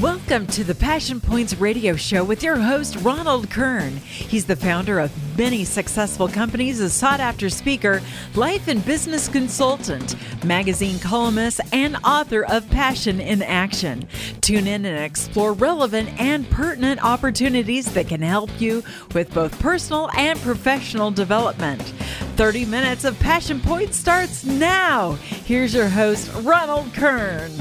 Welcome to the Passion Points radio show with your host, Ronald Kern. He's the founder of many successful companies, a sought after speaker, life and business consultant, magazine columnist, and author of Passion in Action. Tune in and explore relevant and pertinent opportunities that can help you with both personal and professional development. 30 minutes of Passion Points starts now. Here's your host, Ronald Kern.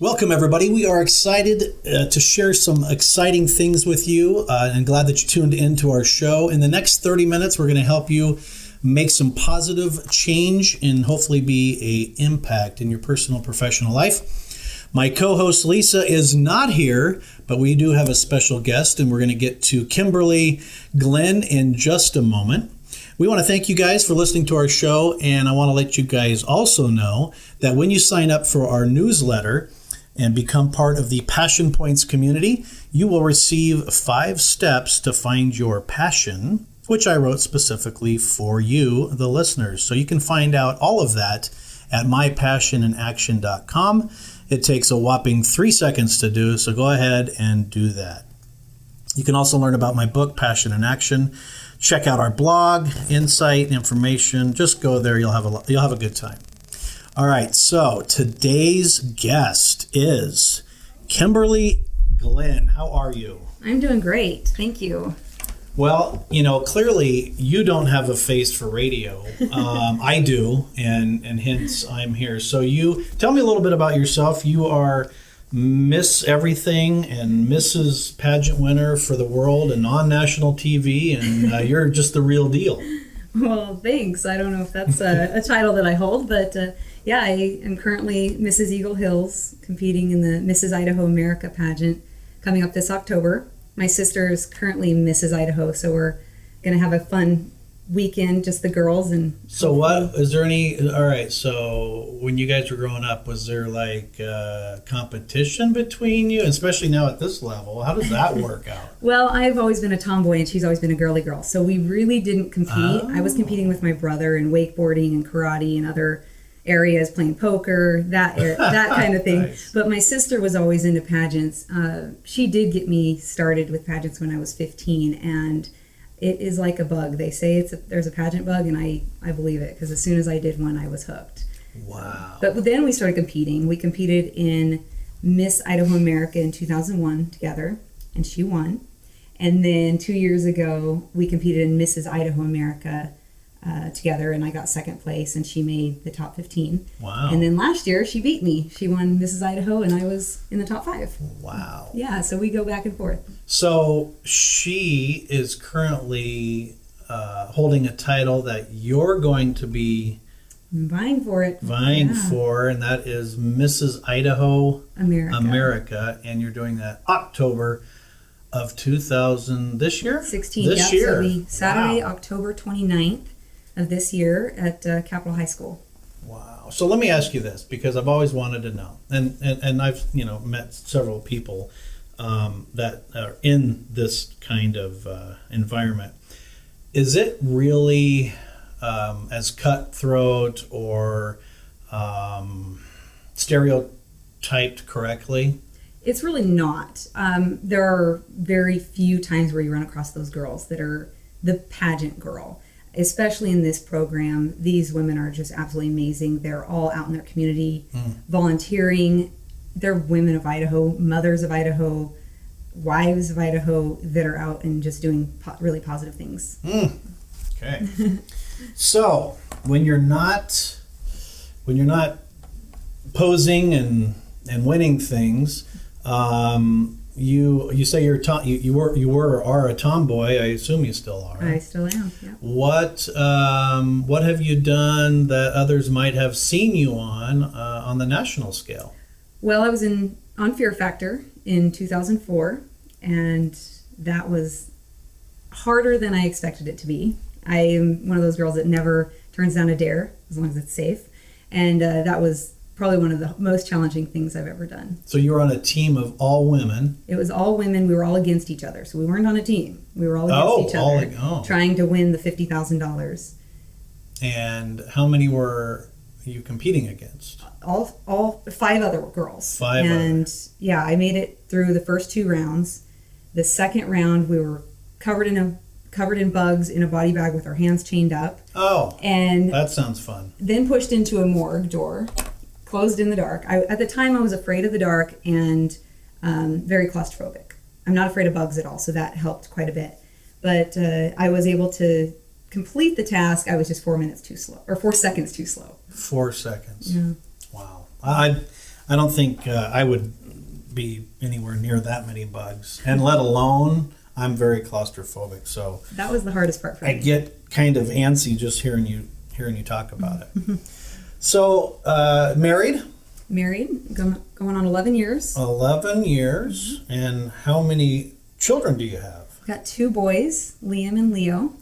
Welcome, everybody. We are excited uh, to share some exciting things with you uh, and glad that you tuned into our show. In the next 30 minutes, we're going to help you make some positive change and hopefully be a impact in your personal professional life. My co-host Lisa is not here, but we do have a special guest and we're going to get to Kimberly Glyn in just a moment. We want to thank you guys for listening to our show, and I want to let you guys also know that when you sign up for our newsletter, and become part of the Passion Points community, you will receive five steps to find your passion, which I wrote specifically for you, the listeners. So you can find out all of that at mypassioninaction.com. It takes a whopping three seconds to do, so go ahead and do that. You can also learn about my book, Passion in Action. Check out our blog, insight, information. Just go there; you'll have a you'll have a good time. All right, so today's guest is Kimberly Glyn. How are you? I'm doing great. Thank you. Well, you know, clearly you don't have a face for radio. Um, I do, and and hence I'm here. So you tell me a little bit about yourself. You are Miss Everything and Mrs. Pageant winner for the world and on national TV, and uh, you're just the real deal. Well, thanks. I don't know if that's a, a title that I hold, but uh, yeah, I am currently Mrs. Eagle Hills, competing in the Mrs. Idaho America pageant coming up this October. My sister is currently Mrs. Idaho, so we're going to have a fun weekend, just the girls and. So what is there any? All right, so when you guys were growing up, was there like uh, competition between you, especially now at this level? How does that work out? well, I've always been a tomboy, and she's always been a girly girl, so we really didn't compete. Oh. I was competing with my brother in wakeboarding and karate and other areas playing poker that that kind of thing. Nice. but my sister was always into pageants. Uh, she did get me started with pageants when i was 15 and it is like a bug. They say it's a, there's a pageant bug and i i believe it because as soon as i did one i was hooked. Wow. But then we started competing. We competed in miss idaho america in 2001 together and she won. And then two years ago we competed in mrs idaho america uh, together, and I got second place, and she made the top 15. Wow. And then last year, she beat me. She won Mrs. Idaho, and I was in the top five. Wow. Yeah, so we go back and forth. So she is currently uh, holding a title that you're going to be vying for it. Vying yeah. for, and that is Mrs. Idaho America. America, and you're doing that October of 2000 this year 16 this yep, year so saturday wow. october 29th of this year at uh, Capitol High School. Wow. So let me ask you this because I've always wanted to know, and and, and I've you know met several people um, that are in this kind of uh, environment. Is it really um, as cutthroat or um, stereotyped correctly? It's really not. Um, there are very few times where you run across those girls that are the pageant girl especially in this program, these women are just absolutely amazing. They're all out in their community mm. volunteering. They're women of Idaho, mothers of Idaho, wives of Idaho that are out and just doing po- really positive things. Mm. Okay. so when you're not when you're not posing and and winning things, um, you you say you're tom, you, you were you were or are a tomboy. I assume you still are. I still am. Yeah. What um, what have you done that others might have seen you on uh, on the national scale? Well, I was in on Fear Factor in 2004, and that was harder than I expected it to be. I am one of those girls that never turns down a dare as long as it's safe, and uh, that was probably one of the most challenging things I've ever done. So you were on a team of all women. It was all women. We were all against each other. So we weren't on a team. We were all against oh, each other, all, oh. trying to win the fifty thousand dollars. And how many were you competing against? all all five other girls. Five and yeah, I made it through the first two rounds. The second round, we were covered in a covered in bugs in a body bag with our hands chained up, Oh, and that sounds fun. then pushed into a morgue door, closed in the dark. I, at the time, I was afraid of the dark and um, very claustrophobic. I'm not afraid of bugs at all, so that helped quite a bit. But uh, I was able to complete the task. I was just four minutes too slow, or four seconds too slow. Four seconds. Yeah. Wow. I I don't think uh, I would be anywhere near that many bugs, and let alone I'm very claustrophobic. So That was the hardest part for I me. get kind of antsy just hearing you hearing you talk about it. So uh, married, Married, going, on 11 years. eleven years, and how many children do you have? Got two boys, Liam and Leo.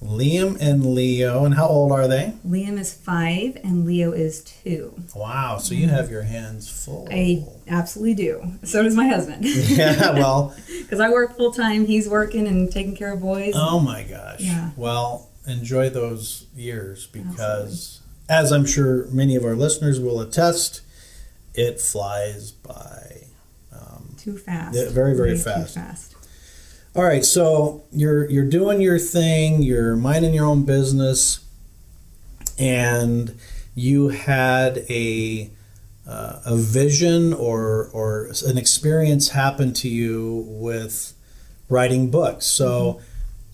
Liam and Leo, and how old are they? Liam is five and Leo is two. Wow, so you have your hands full. I absolutely do. So does my husband. yeah, well, Because I work full time, he's working and taking care of boys. oh my gosh. Yeah. Well, enjoy those years because, as I'm sure many of our listeners will attest, it flies by. Too fast. Very, very Way fast. Too fast. All right, so you're you're doing your thing, you're minding your own business, and you had a uh, a vision or or an experience happen to you with writing books. So.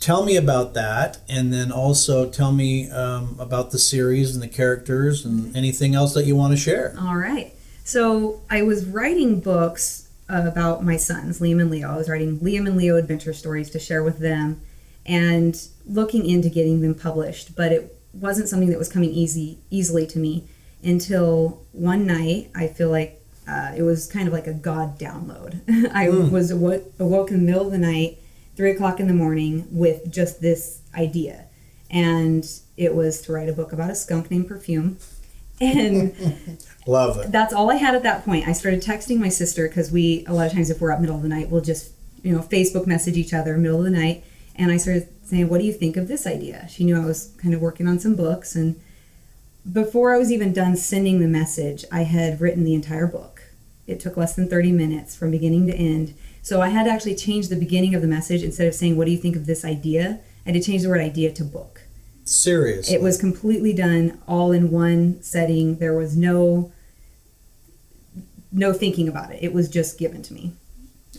Tell me about that, and then also tell me um, about the series and the characters and anything else that you want to share. All right. So I was writing books about my sons, Liam and Leo. I was writing Liam and Leo adventure stories to share with them and looking into getting them published, but it wasn't something that was coming easy easily to me until one night I feel like uh, it was kind of like a God download. I was awo- awoke in the middle of the night, three o'clock in the morning, with just this idea. And it was to write a book about a skunk named Perfume. And Love it. that's all I had at that point. I started texting my sister because we, a lot of times, if we're up middle of the night, we'll just, you know, Facebook message each other middle of the night. And I started saying, What do you think of this idea? She knew I was kind of working on some books. And before I was even done sending the message, I had written the entire book. It took less than 30 minutes from beginning to end. So I had to actually change the beginning of the message instead of saying, What do you think of this idea? I had to change the word idea to book. Seriously. It was completely done all in one setting. There was no no thinking about it. It was just given to me.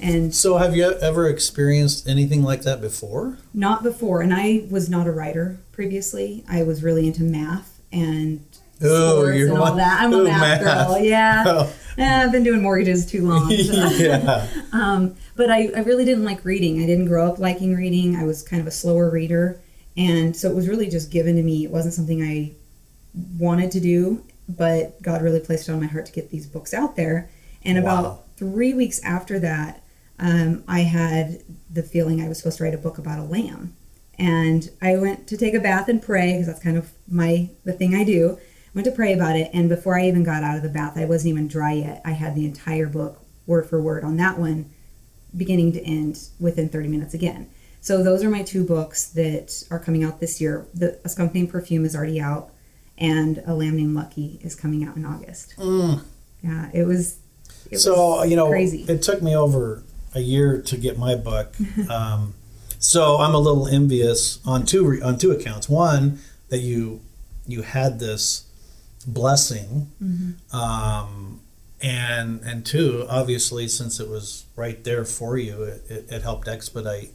And So, have you ever experienced anything like that before? not before, and I was not a writer previously. I was really into math and Oh, you're and all one- that. I'm a math, math. girl. Yeah. Oh. Eh, I've been doing mortgages too long. so. yeah. Um, but I, I really didn't like reading. I didn't grow up liking reading. I was kind of a slower reader. And so it was really just given to me. It wasn't something I wanted to do, but God really placed it on my heart to get these books out there. And Wow. about three weeks after that, um, I had the feeling I was supposed to write a book about a lamb. And I went to take a bath and pray because that's kind of my the thing I do. Went to pray about it, and before I even got out of the bath, I wasn't even dry yet. I had the entire book word for word on that one, beginning to end within 30 minutes again. So those are my two books that are coming out this year. The A Skunk Named Perfume is already out, and A Lamb Named Lucky is coming out in August. Yeah, it was. It Mm. so was you know, crazy. it took me over a year to get my book. um, so I'm a little envious on two re- on two accounts. One that you you had this blessing, Mm-hmm. um, and and two, obviously, since it was right there for you, it, it, it helped expedite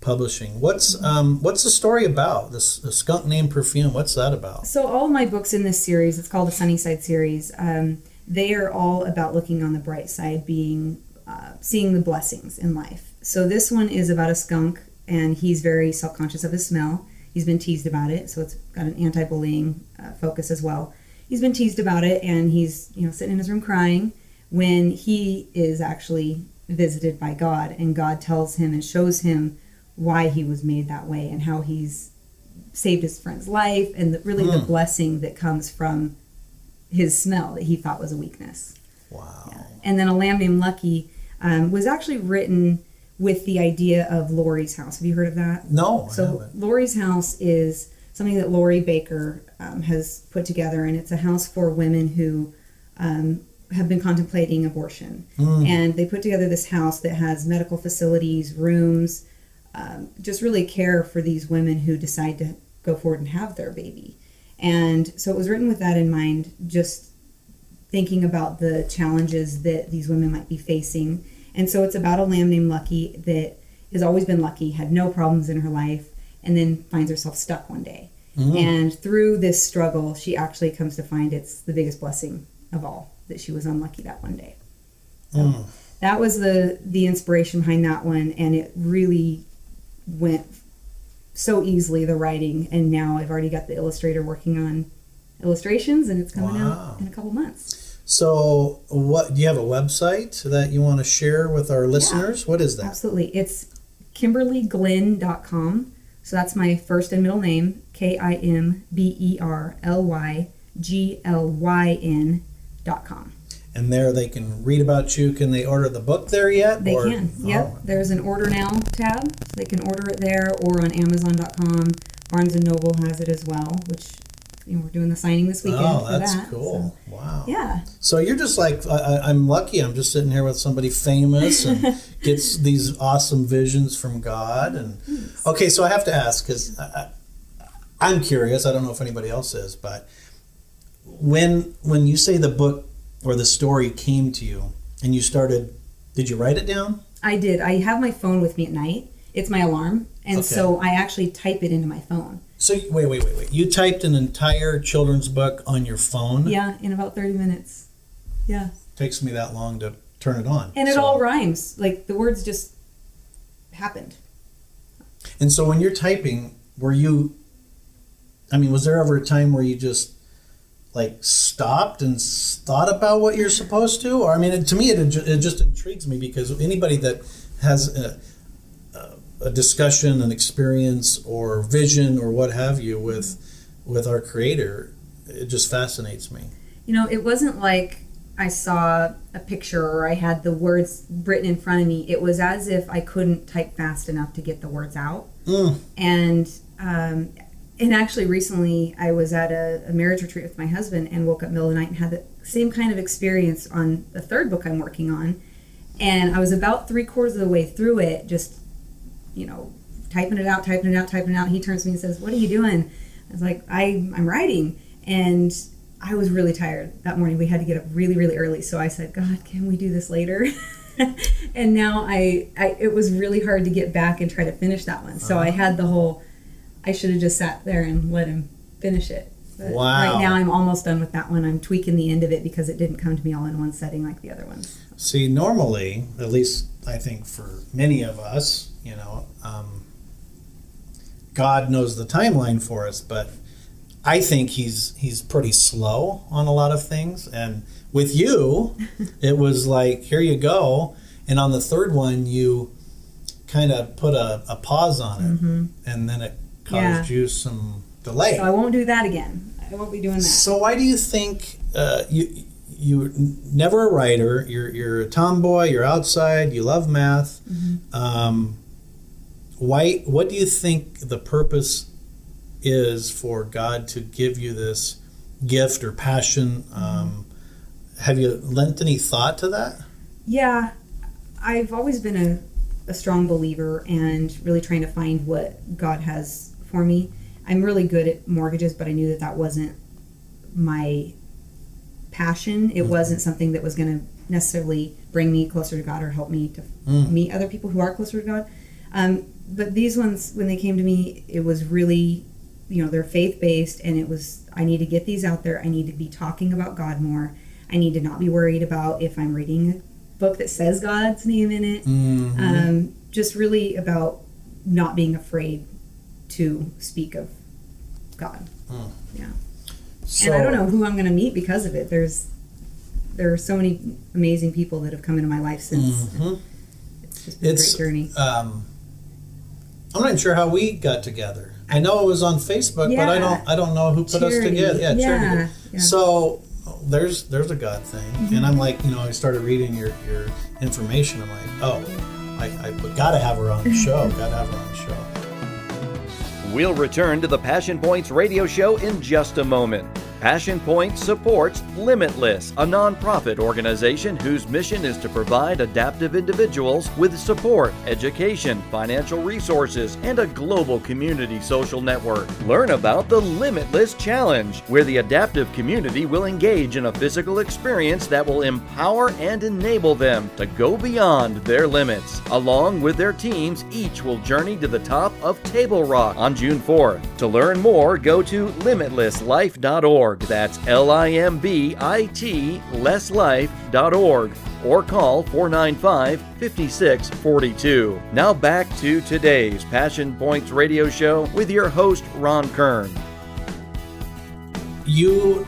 publishing. What's Mm-hmm. um, what's the story about? This the skunk named perfume. What's that about? So all my books in this series, it's called the Sunnyside series. Um, they are all about looking on the bright side, being uh, seeing the blessings in life. So this one is about a skunk, and he's very self conscious of his smell. He's been teased about it, so it's got an anti bullying uh, focus as well. He's been teased about it, and he's you know sitting in his room crying when he is actually visited by God, and God tells him and shows him why he was made that way and how he's saved his friend's life and the, really the blessing that comes from his smell that he thought was a weakness. Wow. And then a lamb named Lucky um, was actually written with the idea of Lori's house. Have you heard of that? No, So. Lori's house is something that Lori Baker um, has put together, and it's a house for women who um, have been contemplating abortion. And they put together this house that has medical facilities, rooms, um, just really care for these women who decide to go forward and have their baby. And so it was written with that in mind, just thinking about the challenges that these women might be facing. And so it's about a lamb named Lucky that has always been lucky, had no problems in her life, and then finds herself stuck one day. Mm-hmm. And through this struggle, she actually comes to find it's the biggest blessing of all that she was unlucky that one day. So mm. that was the the inspiration behind that one, and it really went so easily the writing. And now I've already got the illustrator working on illustrations, and it's coming Wow. out in a couple months. So, what do you have a website that you want to share with our listeners? What is that? Absolutely. It's KimberlyGlyn.com. So that's my first and middle name, K I M B E R L Y G L Y N dot com. And there they can read about you. Can they order the book there yet? They Or- can. Yep. Oh, There's an order now tab. So they can order it there or on Amazon.com. Barnes and Noble has it as well, which know, we're doing the signing this weekend oh, for that's that. cool. wow. Yeah. So you're just like I, I'm lucky. I'm just sitting here with somebody famous and gets these awesome visions from God. And okay, so I have to ask because I'm curious. I don't know if anybody else is, but when when you say the book or the story came to you and you started, did you write it down? I did. I have my phone with me at night. It's my alarm. And Okay. so I actually type it into my phone. So wait, wait, wait, wait. You typed an entire children's book on your phone. Yeah, in about 30 minutes. Yeah. takes me that long to turn it on. And it So- all rhymes. Like the words just happened. And so when you're typing, were you I mean, was there ever a time where you just like stopped and thought about what you're supposed to? Or I mean, it, to me, it, it just intrigues me because anybody that has a, a- discussion, an experience, or vision, or what have you with with our Creator, it just fascinates me. You know, it wasn't like I saw a picture or I had the words written in front of me. It was as if I couldn't type fast enough to get the words out. Mm. And um, and actually, recently I was at a, a marriage retreat with my husband and woke up middle of the night and had the same kind of experience on the third book I'm working on. And I was about three quarters of the way through it, just you know, typing it out, typing it out, typing it out. He turns to me and says, "What are you doing?" I was like, I, "I'm writing," and I was really tired that morning. We had to get up really, really early, so I said, "God, can we do this later?" and now I, I, it was really hard to get back and try to finish that one. So I uh-huh. had the whole. I should have just sat there and let him finish it. But Wow. Right now, I'm almost done with that one. I'm tweaking the end of it because it didn't come to me all in one setting like the other ones. See, normally, at least I think for many of us, you know, um, God knows the timeline for us, but I think he's he's pretty slow on a lot of things. And with you, it was like, here you go. And on the third one, you kind of put a, a pause on it, and then it caused Yeah. you some delay. So I won't do that again. I won't be doing that. So why do you think uh, you you're never a writer? You're you're a tomboy. You're outside. You love math. Um, why? What do you think the purpose is for God to give you this gift or passion? Um, have you lent any thought to that? Yeah, I've always been a, a strong believer and really trying to find what God has for me. I'm really good at mortgages, but I knew that that wasn't my passion. It wasn't something that was going to necessarily bring me closer to God or help me to Mm. meet other people who are closer to God. Um, but these ones, when they came to me, it was really, you know, they're faith based, and it was I need to get these out there. I need to be talking about God more. I need to not be worried about if I'm reading a book that says God's name in it. Mhm. Um, just really about not being afraid to speak of God. Mm. Yeah. So, and I don't know who I'm going to meet because of it. There's there are so many amazing people that have come into my life since. Mhm. It's just been It's a great journey. um, I'm not even sure how we got together. I know it was on Facebook, but I don't. I don't know who put us together. Yeah, Yeah, charity. yeah. So there's there's a God thing, and I'm mm-hmm. like, you know, I started reading your your information. I'm like, oh, I, I gotta have her on the show. gotta have her on the show. We'll return to the Passion Points radio show in just a moment. Passion Point supports Limitless, a nonprofit organization whose mission is to provide adaptive individuals with support, education, financial resources, and a global community social network. Learn about the Limitless Challenge, where the adaptive community will engage in a physical experience that will empower and enable them to go beyond their limits. Along with their teams, each will journey to the top of Table Rock on June 4th. To learn more, go to limitlesslife.org. That's L I M B I T lesslife.org or call 495 5642. Now back to today's Passion Points radio show with your host, Ron Kern. You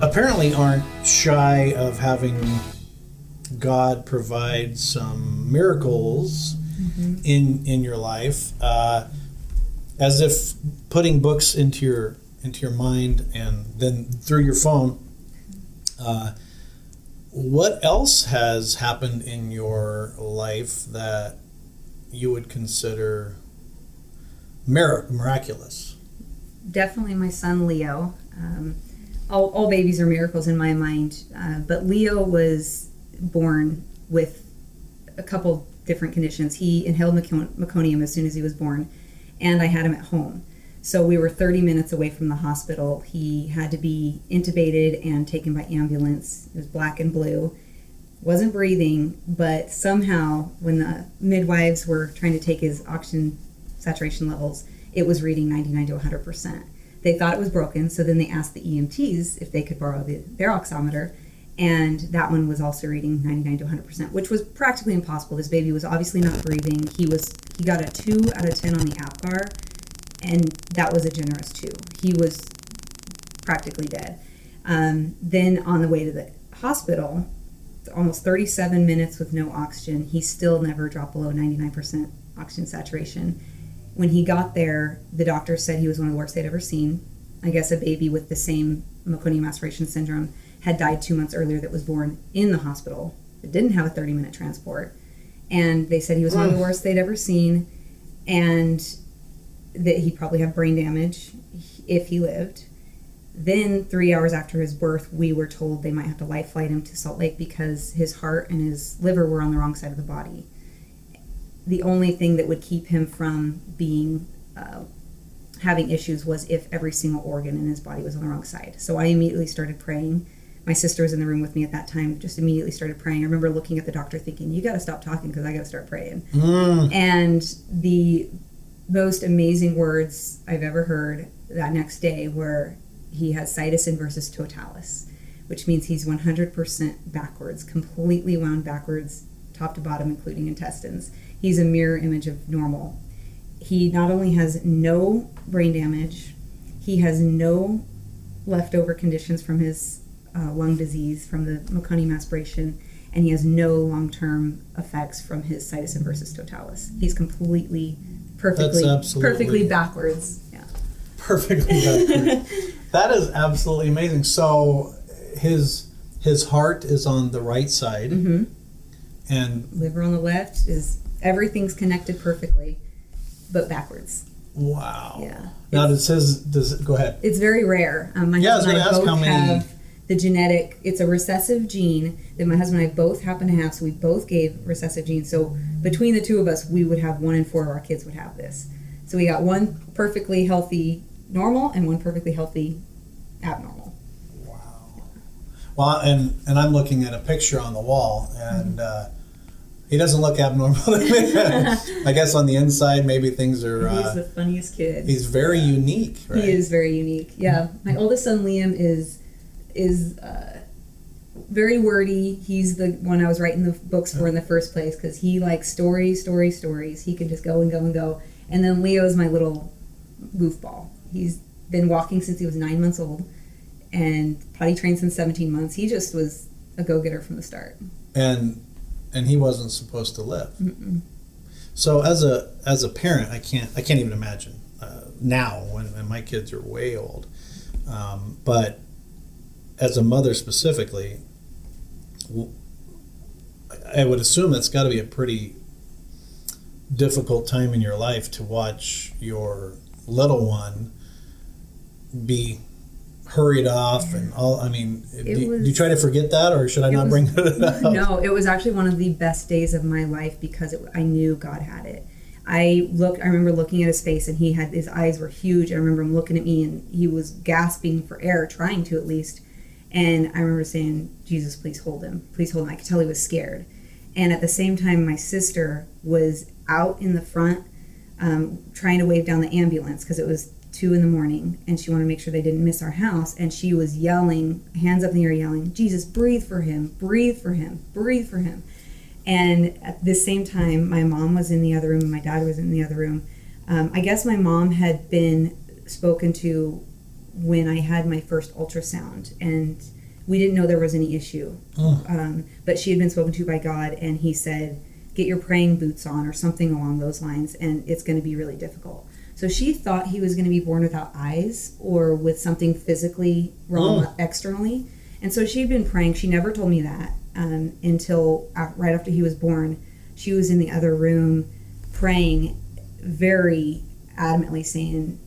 apparently aren't shy of having God provide some miracles mm-hmm. in in your life, uh, as if putting books into your into your mind and then through your phone. Uh, what else has happened in your life that you would consider mir- miraculous? Definitely my son Leo. Um, all, all, babies are miracles in my mind, uh, but Leo was born with a couple different conditions. He inhaled meconium as soon as he was born, and I had him at home. So we were 30 minutes away from the hospital. He had to be intubated and taken by ambulance. It was black and blue. Wasn't breathing, but somehow when the midwives were trying to take his oxygen saturation levels, it was reading 99 to 100%. They thought it was broken, so then they asked the EMTs if they could borrow the, their oximeter, and that one was also reading 99 to 100%, which was practically impossible. This baby was obviously not breathing. He was he got a 2 out of 10 on the APGAR and that was a generous two. He was practically dead. Um, then on the way to the hospital, almost 37 minutes with no oxygen, he still never dropped below 99% oxygen saturation. When he got there, the doctor said he was one of the worst they'd ever seen. I guess a baby with the same meconium aspiration syndrome had died two months earlier that was born in the hospital. It didn't have a 30 minute transport. And they said he was one of the worst they'd ever seen. And that he'd probably have brain damage if he lived. Then, three hours after his birth, we were told they might have to life flight him to Salt Lake because his heart and his liver were on the wrong side of the body. The only thing that would keep him from being uh, having issues was if every single organ in his body was on the wrong side. So I immediately started praying. My sister was in the room with me at that time, just immediately started praying. I remember looking at the doctor thinking, You got to stop talking because I got to start praying. Mm. And the most amazing words I've ever heard that next day were he has situs inversus totalis, which means he's 100% backwards, completely wound backwards, top to bottom, including intestines. He's a mirror image of normal. He not only has no brain damage, he has no leftover conditions from his uh, lung disease, from the meconium aspiration, and he has no long term effects from his situs inversus totalis. He's completely perfectly perfectly backwards. Yeah. Perfectly backwards. that is absolutely amazing. So his his heart is on the right side, mm-hmm. and liver on the left is everything's connected perfectly, but backwards. Wow. Yeah. Now it says does it go ahead? It's very rare. Um, my yeah, husband and I both have the genetic. It's a recessive gene that my husband and I both happen to have. So we both gave recessive genes. So between the two of us, we would have one in four of our kids would have this. So we got one perfectly healthy normal and one perfectly healthy abnormal. Wow. Well, and and I'm looking at a picture on the wall, and uh, he doesn't look abnormal. I guess on the inside, maybe things are. He's uh, the funniest kid. He's very unique. Right? He is very unique. Yeah, my oldest son Liam is is. Uh, very wordy. He's the one I was writing the books for in the first place because he likes stories, stories, stories. He can just go and go and go. And then Leo's my little goofball. He's been walking since he was nine months old and potty trained since 17 months. He just was a go getter from the start. And and he wasn't supposed to live. Mm-mm. So as a as a parent, I can't I can't even imagine uh, now when, when, my kids are way old. Um, but as a mother specifically, I would assume that's got to be a pretty difficult time in your life to watch your little one be hurried off and all. I mean, do, It do you try to forget that, or should I not was- bring it up? no, it was actually one of the best days of my life because it, I knew God had it. I looked. I remember looking at his face, and he had his eyes were huge. I remember him looking at me, and he was gasping for air, trying to at least. And I remember saying, "Jesus, please hold him. Please hold him." I could tell he was scared. And at the same time, my sister was out in the front, um, trying to wave down the ambulance because it was two in the morning, and she wanted to make sure they didn't miss our house. And she was yelling, hands up in the air, yelling, "Jesus, breathe for him! Breathe for him! Breathe for him!" And at the same time, my mom was in the other room, and my dad was in the other room. Um, I guess my mom had been spoken to when I had my first ultrasound, and we didn't know there was any issue. Um, but she had been spoken to by God, and He said, "Get your praying boots on," or something along those lines, and it's going to be really difficult. So she thought he was going to be born without eyes or with something physically wrong externally, and so she'd been praying. She never told me that um, until right after he was born. She was in the other room praying, very adamantly saying,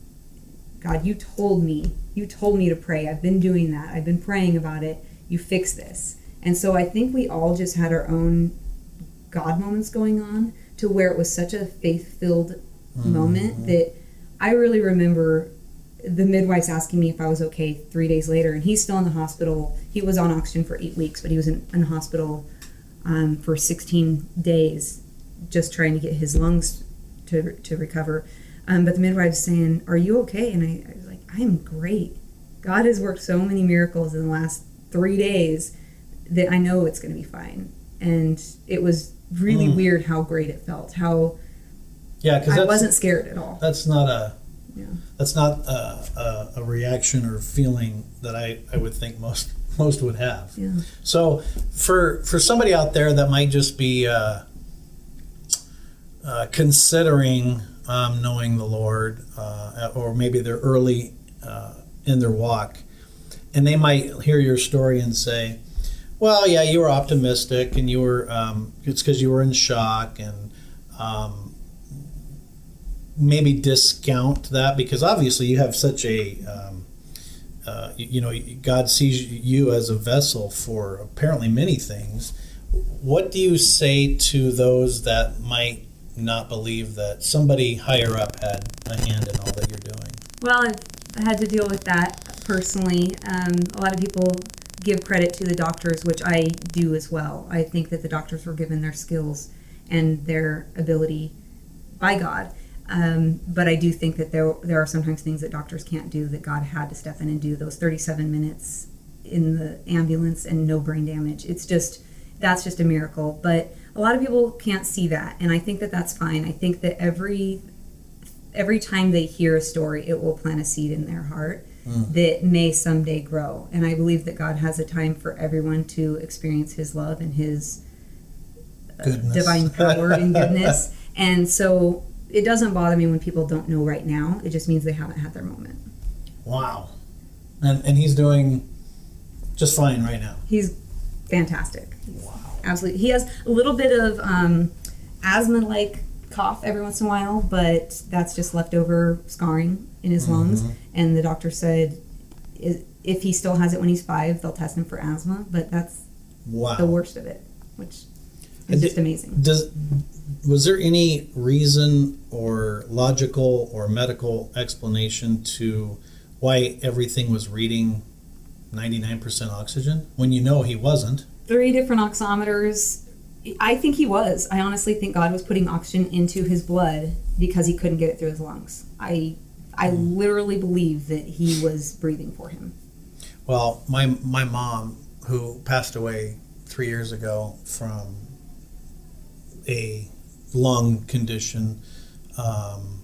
God, you told me, you told me to pray. I've been doing that. I've been praying about it. You fix this. And so I think we all just had our own God moments going on to where it was such a faith filled moment that I really remember the midwives asking me if I was okay three days later. And he's still in the hospital. He was on oxygen for eight weeks, but he was in, in the hospital um, for 16 days just trying to get his lungs to, to recover. Um, but the midwife saying, "Are you okay?" And I, I was like, "I am great. God has worked so many miracles in the last three days that I know it's going to be fine." And it was really weird how great it felt. How Yeah, because I wasn't scared at all. that's not a Yeah. that's not a, a, a reaction or feeling that I, I would think most most would have. Yeah. So for for somebody out there that might just be uh, uh, considering um, knowing the Lord, uh, or maybe they're early uh, in their walk, and they might hear your story and say, "Well, yeah, you were optimistic, and you were um, it's because you were in shock, and um, maybe discount that because obviously you have such a um, uh, you, you know God sees you as a vessel for apparently many things. What do you say to those that might not believe that somebody higher up had a hand in all that you're doing? Well, I've had to deal with that personally. Um, a lot of people give credit to the doctors, which I do as well. I think that the doctors were given their skills and their ability by God. Um, but I do think that there there are sometimes things that doctors can't do that God had to step in and do. Those 37 minutes in the ambulance and no brain damage. It's just that's just a miracle. But a lot of people can't see that, and I think that that's fine. I think that every every time they hear a story, it will plant a seed in their heart mm. that may someday grow. And I believe that God has a time for everyone to experience His love and His uh, Goodness. divine power and goodness. And so it doesn't bother me when people don't know right now. It just means they haven't had their moment. Wow, and and he's doing just fine right now. He's fantastic. Wow. Absolutely. He has a little bit of um, asthma like cough every once in a while, but that's just leftover scarring in his lungs. And the doctor said if he still has it when he's five, they'll test him for asthma, but that's Wow. the worst of it, which is just amazing. Does was there any reason or logical or medical explanation to why everything was reading 99% oxygen when you know he wasn't? Three different oximeters. I think he was. I honestly think God was putting oxygen into his blood because he couldn't get it through his lungs. I I literally believe that he was breathing for him. Well, my my mom who passed away 3 years ago from a lung condition um,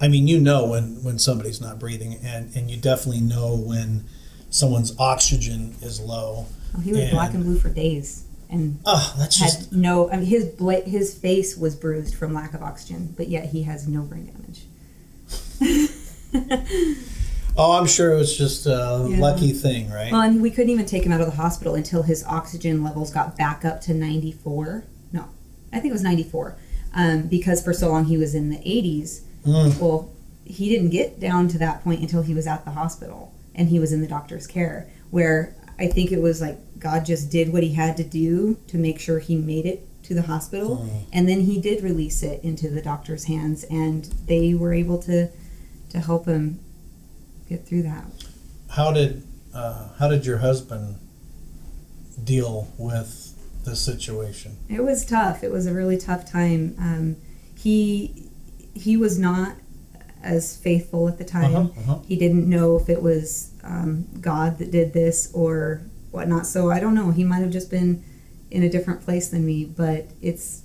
I mean, you know when, when somebody's not breathing, and, and you definitely know when someone's oxygen is low. Oh, he was black and blue for days and Oh, that's had just no. I mean, his bla- his face was bruised from lack of oxygen, but yet he has no brain damage. oh, I'm sure it was just a Yeah. lucky thing, right? Well, and we couldn't even take him out of the hospital until his oxygen levels got back up to 94. No, I think it was 94, um, because for so long he was in the 80s. Mm. Well, he didn't get down to that point until he was at the hospital. and he was in the doctor's care. Where I think it was like God just did what he had to do to make sure he made it to the hospital. Mm. And then he did release it into the doctor's hands, and they were able to, to help him get through that. How did uh, how did your husband deal with the situation? It was tough. It was a really tough time. Um, he he was not as faithful at the time. Uh-huh, uh-huh. He didn't know if it was um, God that did this or whatnot. So I don't know. He might have just been in a different place than me. But it's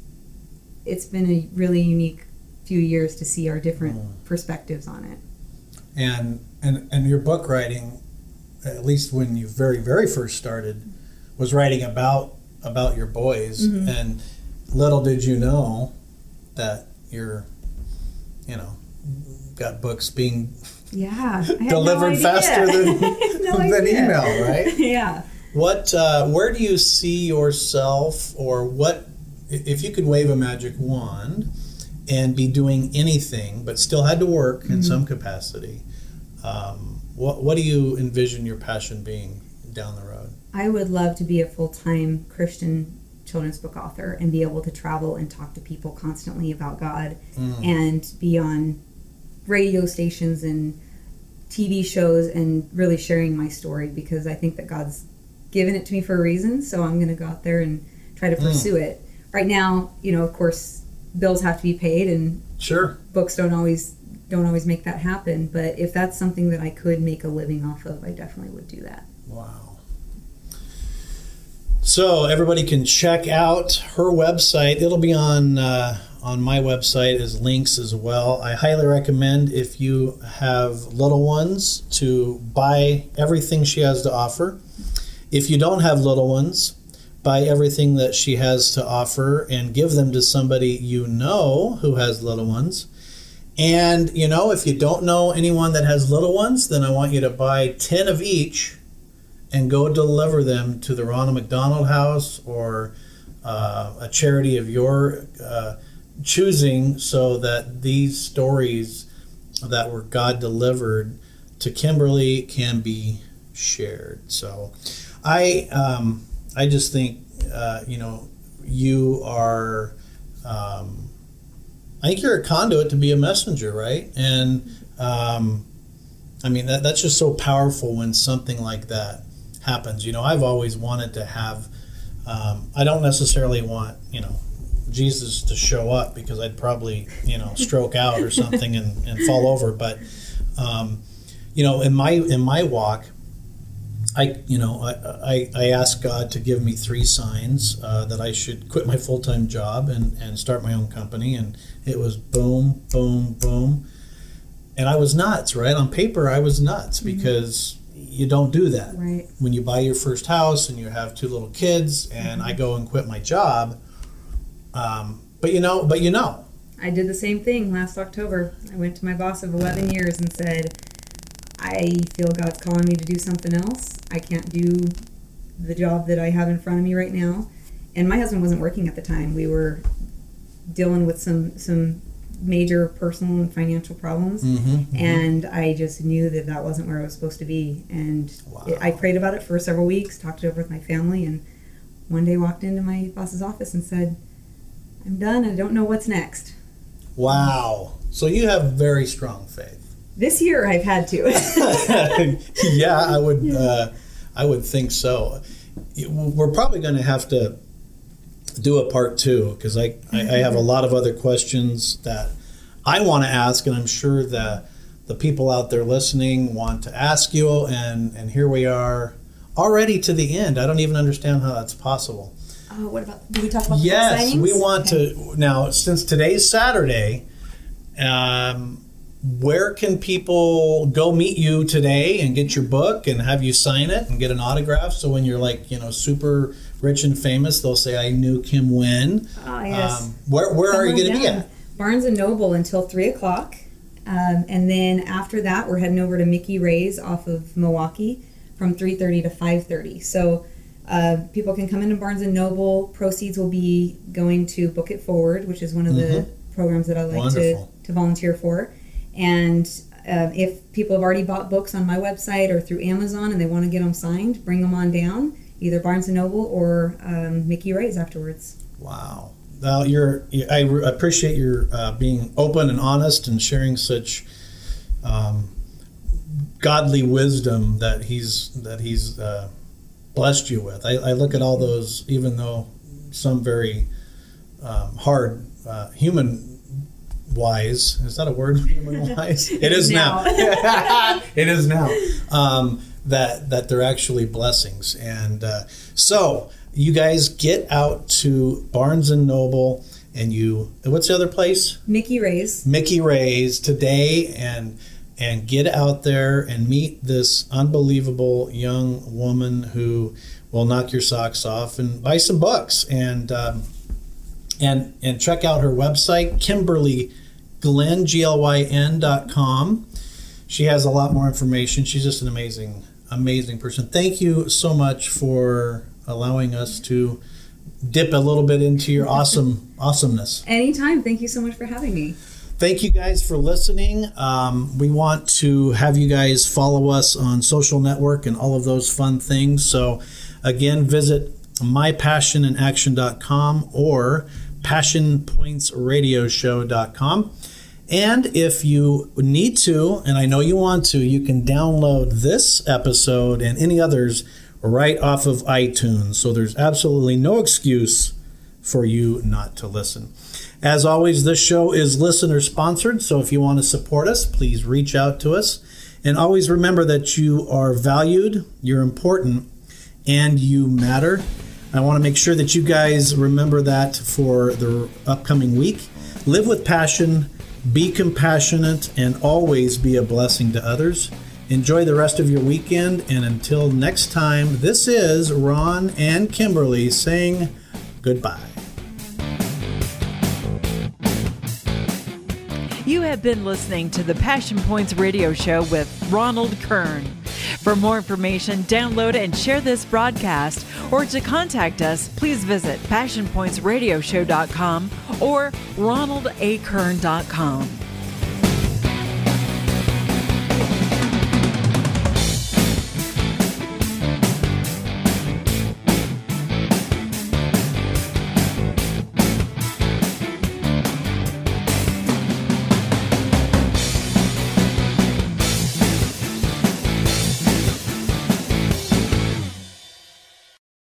it's been a really unique few years to see our different Mm. perspectives on it. And and and your book writing, at least when you very very first started, was writing about about your boys. Mhm. And little did you know that you're, you know, got books being Yeah, had no delivered faster than no than email, right? yeah. What, uh, where do you see yourself, or what, if you could wave a magic wand and be doing anything, but still had to work in Mhm. some capacity? Um, what, what do you envision your passion being down the road? I would love to be a full time Christian children's book author and be able to travel and talk to people constantly about God Mm. and be on radio stations and TV shows and really sharing my story because I think that God's given it to me for a reason. So I'm going to go out there and try to Mm. pursue it. Right now, you know, of course, bills have to be paid and Sure. books don't always don't always make that happen but if that's something that i could make a living off of i definitely would do that Wow. So everybody can check out her website. It'll be on uh, on my website as links as well. I highly recommend if you have little ones to buy everything she has to offer. If you don't have little ones, buy everything that she has to offer and give them to somebody you know who has little ones. And you know, if you don't know anyone that has little ones, then I want you to buy 10 of each and go deliver them to the Ronald McDonald House or uh, a charity of your uh, choosing so that these stories that were God delivered to Kimberly can be shared. So I, um, I just think, uh, you know, you are, um, I think you're a conduit to be a messenger, right? And, um, I mean, that, that's just so powerful when something like that happens. You know, I've always wanted to have, um, I don't necessarily want, you know, Jesus to show up because I'd probably, you know, stroke out or something and, and fall over. But, um, you know, in my, in my walk, I, you know, I, I, I asked God to give me three signs uh, that I should quit my full time job and, and start my own company. And it was boom, boom, boom. And I was nuts, right? On paper, I was nuts because you don't do that. right When you buy your first house and you have two little kids, and I go and quit my job. Um, but you know, but you know, I did the same thing last October. I went to my boss of 11 years and said, I feel God's calling me to do something else. I can't do the job that I have in front of me right now. And my husband wasn't working at the time. We were dealing with some some major personal and financial problems. mm-hmm, And I just knew that that wasn't where I was supposed to be. And Wow. it, I prayed about it for several weeks, talked it over with my family, and one day walked into my boss's office and said, I'm done. I don't know what's next. wow. So you have very strong faith. This year I've had to. yeah, I would. Uh, I would think so. We're probably going to have to do a part two because I, I, I have a lot of other questions that I want to ask, and I'm sure that the people out there listening want to ask you. And and here we are, already to the end. I don't even understand how that's possible. Oh, what about? Do we talk about the Yes, signings? we want Okay. to now. Since today's Saturday, um, where can people go meet you today and get your book and have you sign it and get an autograph? So when you're like you know super rich and famous, they'll say, "I knew Kim Wynn." Oh yes. Um, where where are you going to be at? Barnes and Noble until three o'clock, um, and then after that we're heading over to Mickey Ray's off of Milwaukee from three thirty to five thirty. So. Uh, people can come into Barnes and Noble. Proceeds will be going to Book It Forward, which is one of the programs that I like to, Mm-hmm. Wonderful. to volunteer for. And uh, if people have already bought books on my website or through Amazon and they want to get them signed, bring them on down, either Barnes and Noble or um, Mickey Ray's afterwards. Wow. Well, you're. I appreciate your uh, being open and honest and sharing such um, godly wisdom that he's that he's uh, blessed you with. I, I, look at all those, even though some very um, hard uh, human wise is that a word? Human wise? It is now, now. it is now. Um, that that they're actually blessings. And uh, so you guys get out to barnes and noble and you what's the other place? Mickey ray's. Mickey ray's today. And and get out there and meet this unbelievable young woman who will knock your socks off and buy some books. And um, and and check out her website Kimberly Glyn g-l-y-n.com she has a lot more information. She's just an amazing amazing person. Thank you so much for allowing us to dip a little bit into your awesome awesomeness. Anytime. Thank you so much for having me Thank you guys for listening. Um, we want to have you guys follow us on social network and all of those fun things. So, again, visit mypassioninaction.com or passionpointsradioshow.com. And if you need to, and I know you want to, you can download this episode and any others right off of iTunes. So there's absolutely no excuse for you not to listen. As always, this show is listener sponsored, so if you want to support us, please reach out to us. And always remember that you are valued, you're important, and you matter. I want to make sure that you guys remember that for the upcoming week. Live with passion, be compassionate, and always be a blessing to others. Enjoy the rest of your weekend, and until next time, this is Ron and Kimberly saying goodbye. Have been listening to the Passion Points radio show with Ronald Kern. For more information, download and share this broadcast, or to contact us, please visit passionpointsradioshow.com or ronaldakern.com.